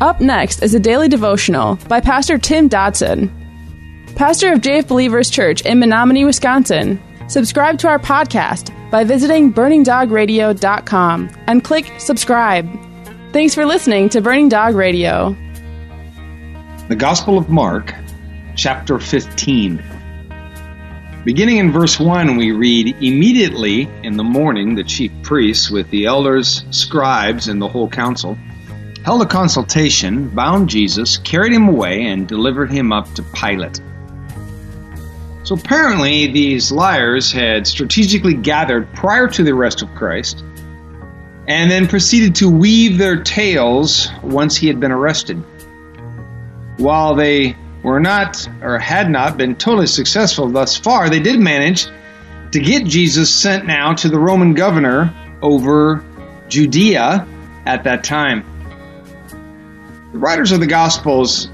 Up next is a daily devotional by Pastor Tim Dodson, pastor of JF Believers Church in Menominee, Wisconsin. Subscribe to our podcast by visiting burningdogradio.com and click subscribe. Thanks for listening to Burning Dog Radio. The Gospel of Mark, chapter 15. Beginning in verse 1, we read Immediately in the morning, the chief priests, with the elders, scribes, and the whole council, held a consultation, bound Jesus, carried him away, and delivered him up to Pilate. So apparently, these liars had strategically gathered prior to the arrest of Christ and then proceeded to weave their tales once he had been arrested. While they were not or had not been totally successful thus far, they did manage to get Jesus sent now to the Roman governor over Judea at that time. The writers of the Gospels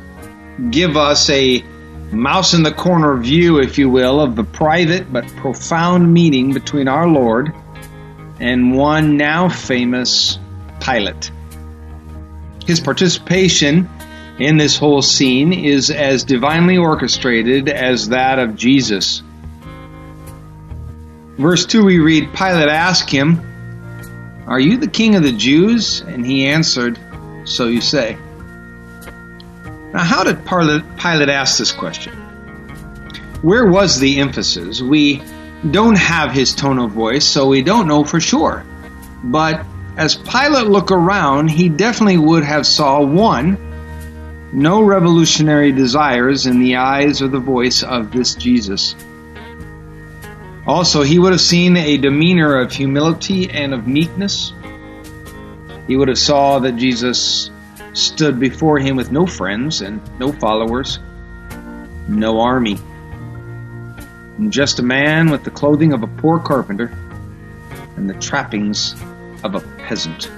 give us a mouse in the corner view, if you will, of the private but profound meeting between our Lord and one now famous Pilate. His participation in this whole scene is as divinely orchestrated as that of Jesus. Verse 2 we read Pilate asked him, Are you the king of the Jews? And he answered, So you say. Now, how did Pilate ask this question? Where was the emphasis? We don't have his tone of voice, so we don't know for sure. But as Pilate looked around, he definitely would have saw one, no revolutionary desires in the eyes or the voice of this Jesus. Also, he would have seen a demeanor of humility and of meekness. He would have saw that Jesus stood before him with no friends and no followers, no army. And just a man with the clothing of a poor carpenter and the trappings of a peasant.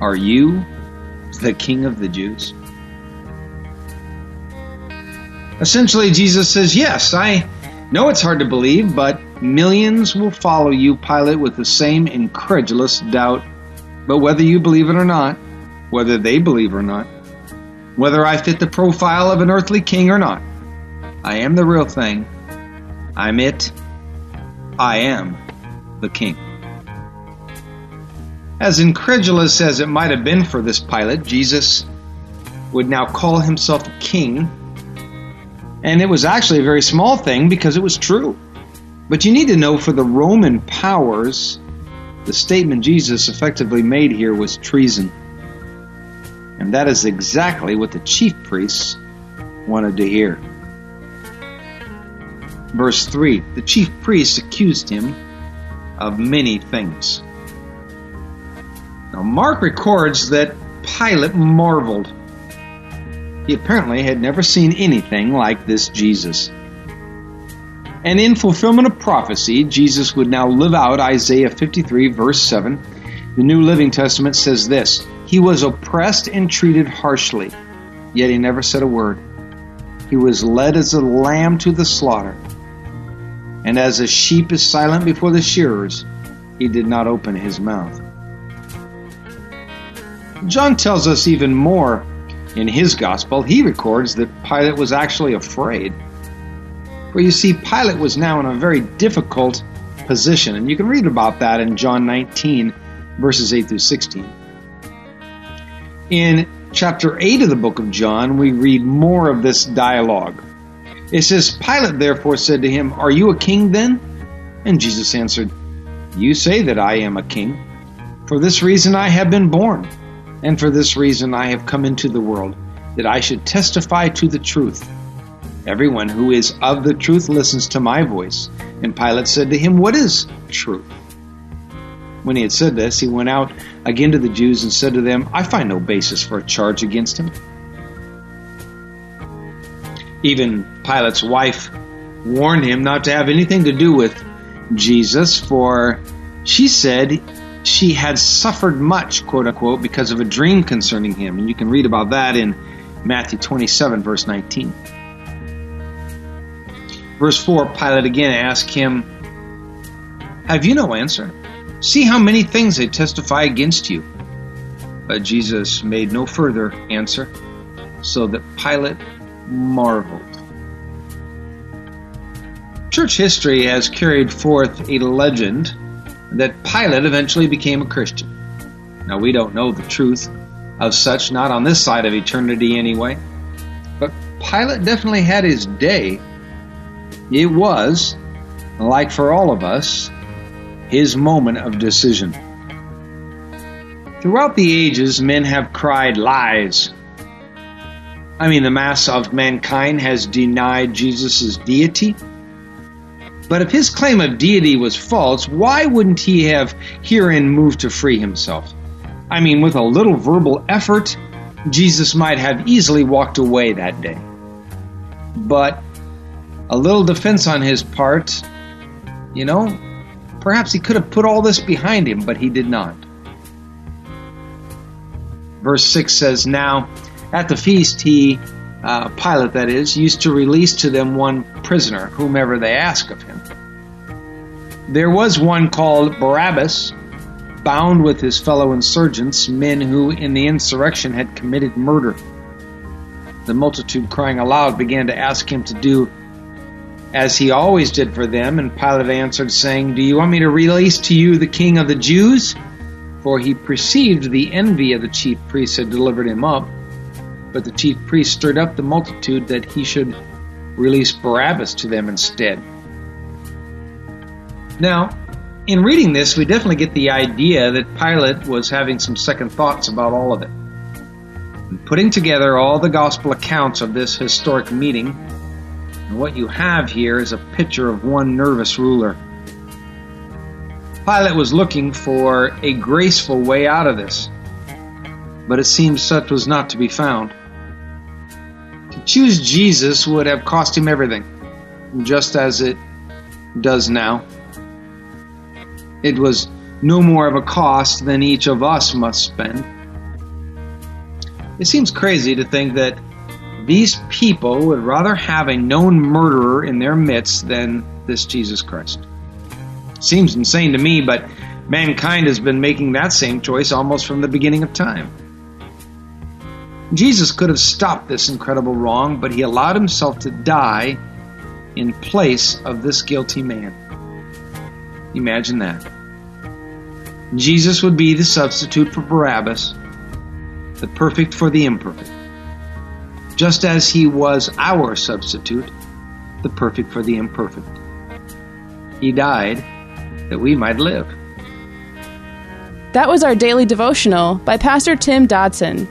Are you the king of the Jews? Essentially, Jesus says, Yes, I know it's hard to believe, but millions will follow you, Pilate, with the same incredulous doubt but whether you believe it or not, whether they believe or not, whether I fit the profile of an earthly king or not, I am the real thing. I'm it. I am the king. As incredulous as it might have been for this Pilate, Jesus would now call himself king. And it was actually a very small thing because it was true. But you need to know for the Roman powers, the statement Jesus effectively made here was treason. And that is exactly what the chief priests wanted to hear. Verse 3 The chief priests accused him of many things. Now, Mark records that Pilate marveled. He apparently had never seen anything like this Jesus. And in fulfillment of prophecy, Jesus would now live out Isaiah 53, verse 7. The New Living Testament says this He was oppressed and treated harshly, yet he never said a word. He was led as a lamb to the slaughter. And as a sheep is silent before the shearers, he did not open his mouth. John tells us even more in his gospel. He records that Pilate was actually afraid where you see Pilate was now in a very difficult position. And you can read about that in John 19, verses 8 through 16. In chapter 8 of the book of John, we read more of this dialogue. It says, Pilate therefore said to him, Are you a king then? And Jesus answered, You say that I am a king. For this reason I have been born, and for this reason I have come into the world, that I should testify to the truth. Everyone who is of the truth listens to my voice. And Pilate said to him, What is truth? When he had said this, he went out again to the Jews and said to them, I find no basis for a charge against him. Even Pilate's wife warned him not to have anything to do with Jesus, for she said she had suffered much, quote unquote, because of a dream concerning him. And you can read about that in Matthew 27, verse 19. Verse 4 Pilate again asked him, Have you no answer? See how many things they testify against you. But Jesus made no further answer, so that Pilate marveled. Church history has carried forth a legend that Pilate eventually became a Christian. Now, we don't know the truth of such, not on this side of eternity anyway. But Pilate definitely had his day. It was, like for all of us, his moment of decision. Throughout the ages, men have cried lies. I mean, the mass of mankind has denied Jesus' deity. But if his claim of deity was false, why wouldn't he have herein moved to free himself? I mean, with a little verbal effort, Jesus might have easily walked away that day. But a little defense on his part, you know, perhaps he could have put all this behind him, but he did not. Verse 6 says, Now at the feast, he, uh, Pilate that is, used to release to them one prisoner, whomever they ask of him. There was one called Barabbas bound with his fellow insurgents, men who in the insurrection had committed murder. The multitude, crying aloud, began to ask him to do as he always did for them, and Pilate answered, saying, Do you want me to release to you the king of the Jews? For he perceived the envy of the chief priests had delivered him up. But the chief priests stirred up the multitude that he should release Barabbas to them instead. Now, in reading this, we definitely get the idea that Pilate was having some second thoughts about all of it. Putting together all the gospel accounts of this historic meeting, and what you have here is a picture of one nervous ruler. Pilate was looking for a graceful way out of this, but it seems such was not to be found. To choose Jesus would have cost him everything, just as it does now. It was no more of a cost than each of us must spend. It seems crazy to think that these people would rather have a known murderer in their midst than this Jesus Christ. Seems insane to me, but mankind has been making that same choice almost from the beginning of time. Jesus could have stopped this incredible wrong, but he allowed himself to die in place of this guilty man. Imagine that. Jesus would be the substitute for Barabbas, the perfect for the imperfect. Just as he was our substitute, the perfect for the imperfect. He died that we might live. That was our daily devotional by Pastor Tim Dodson.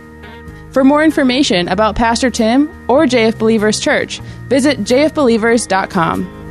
For more information about Pastor Tim or JF Believers Church, visit jfbelievers.com.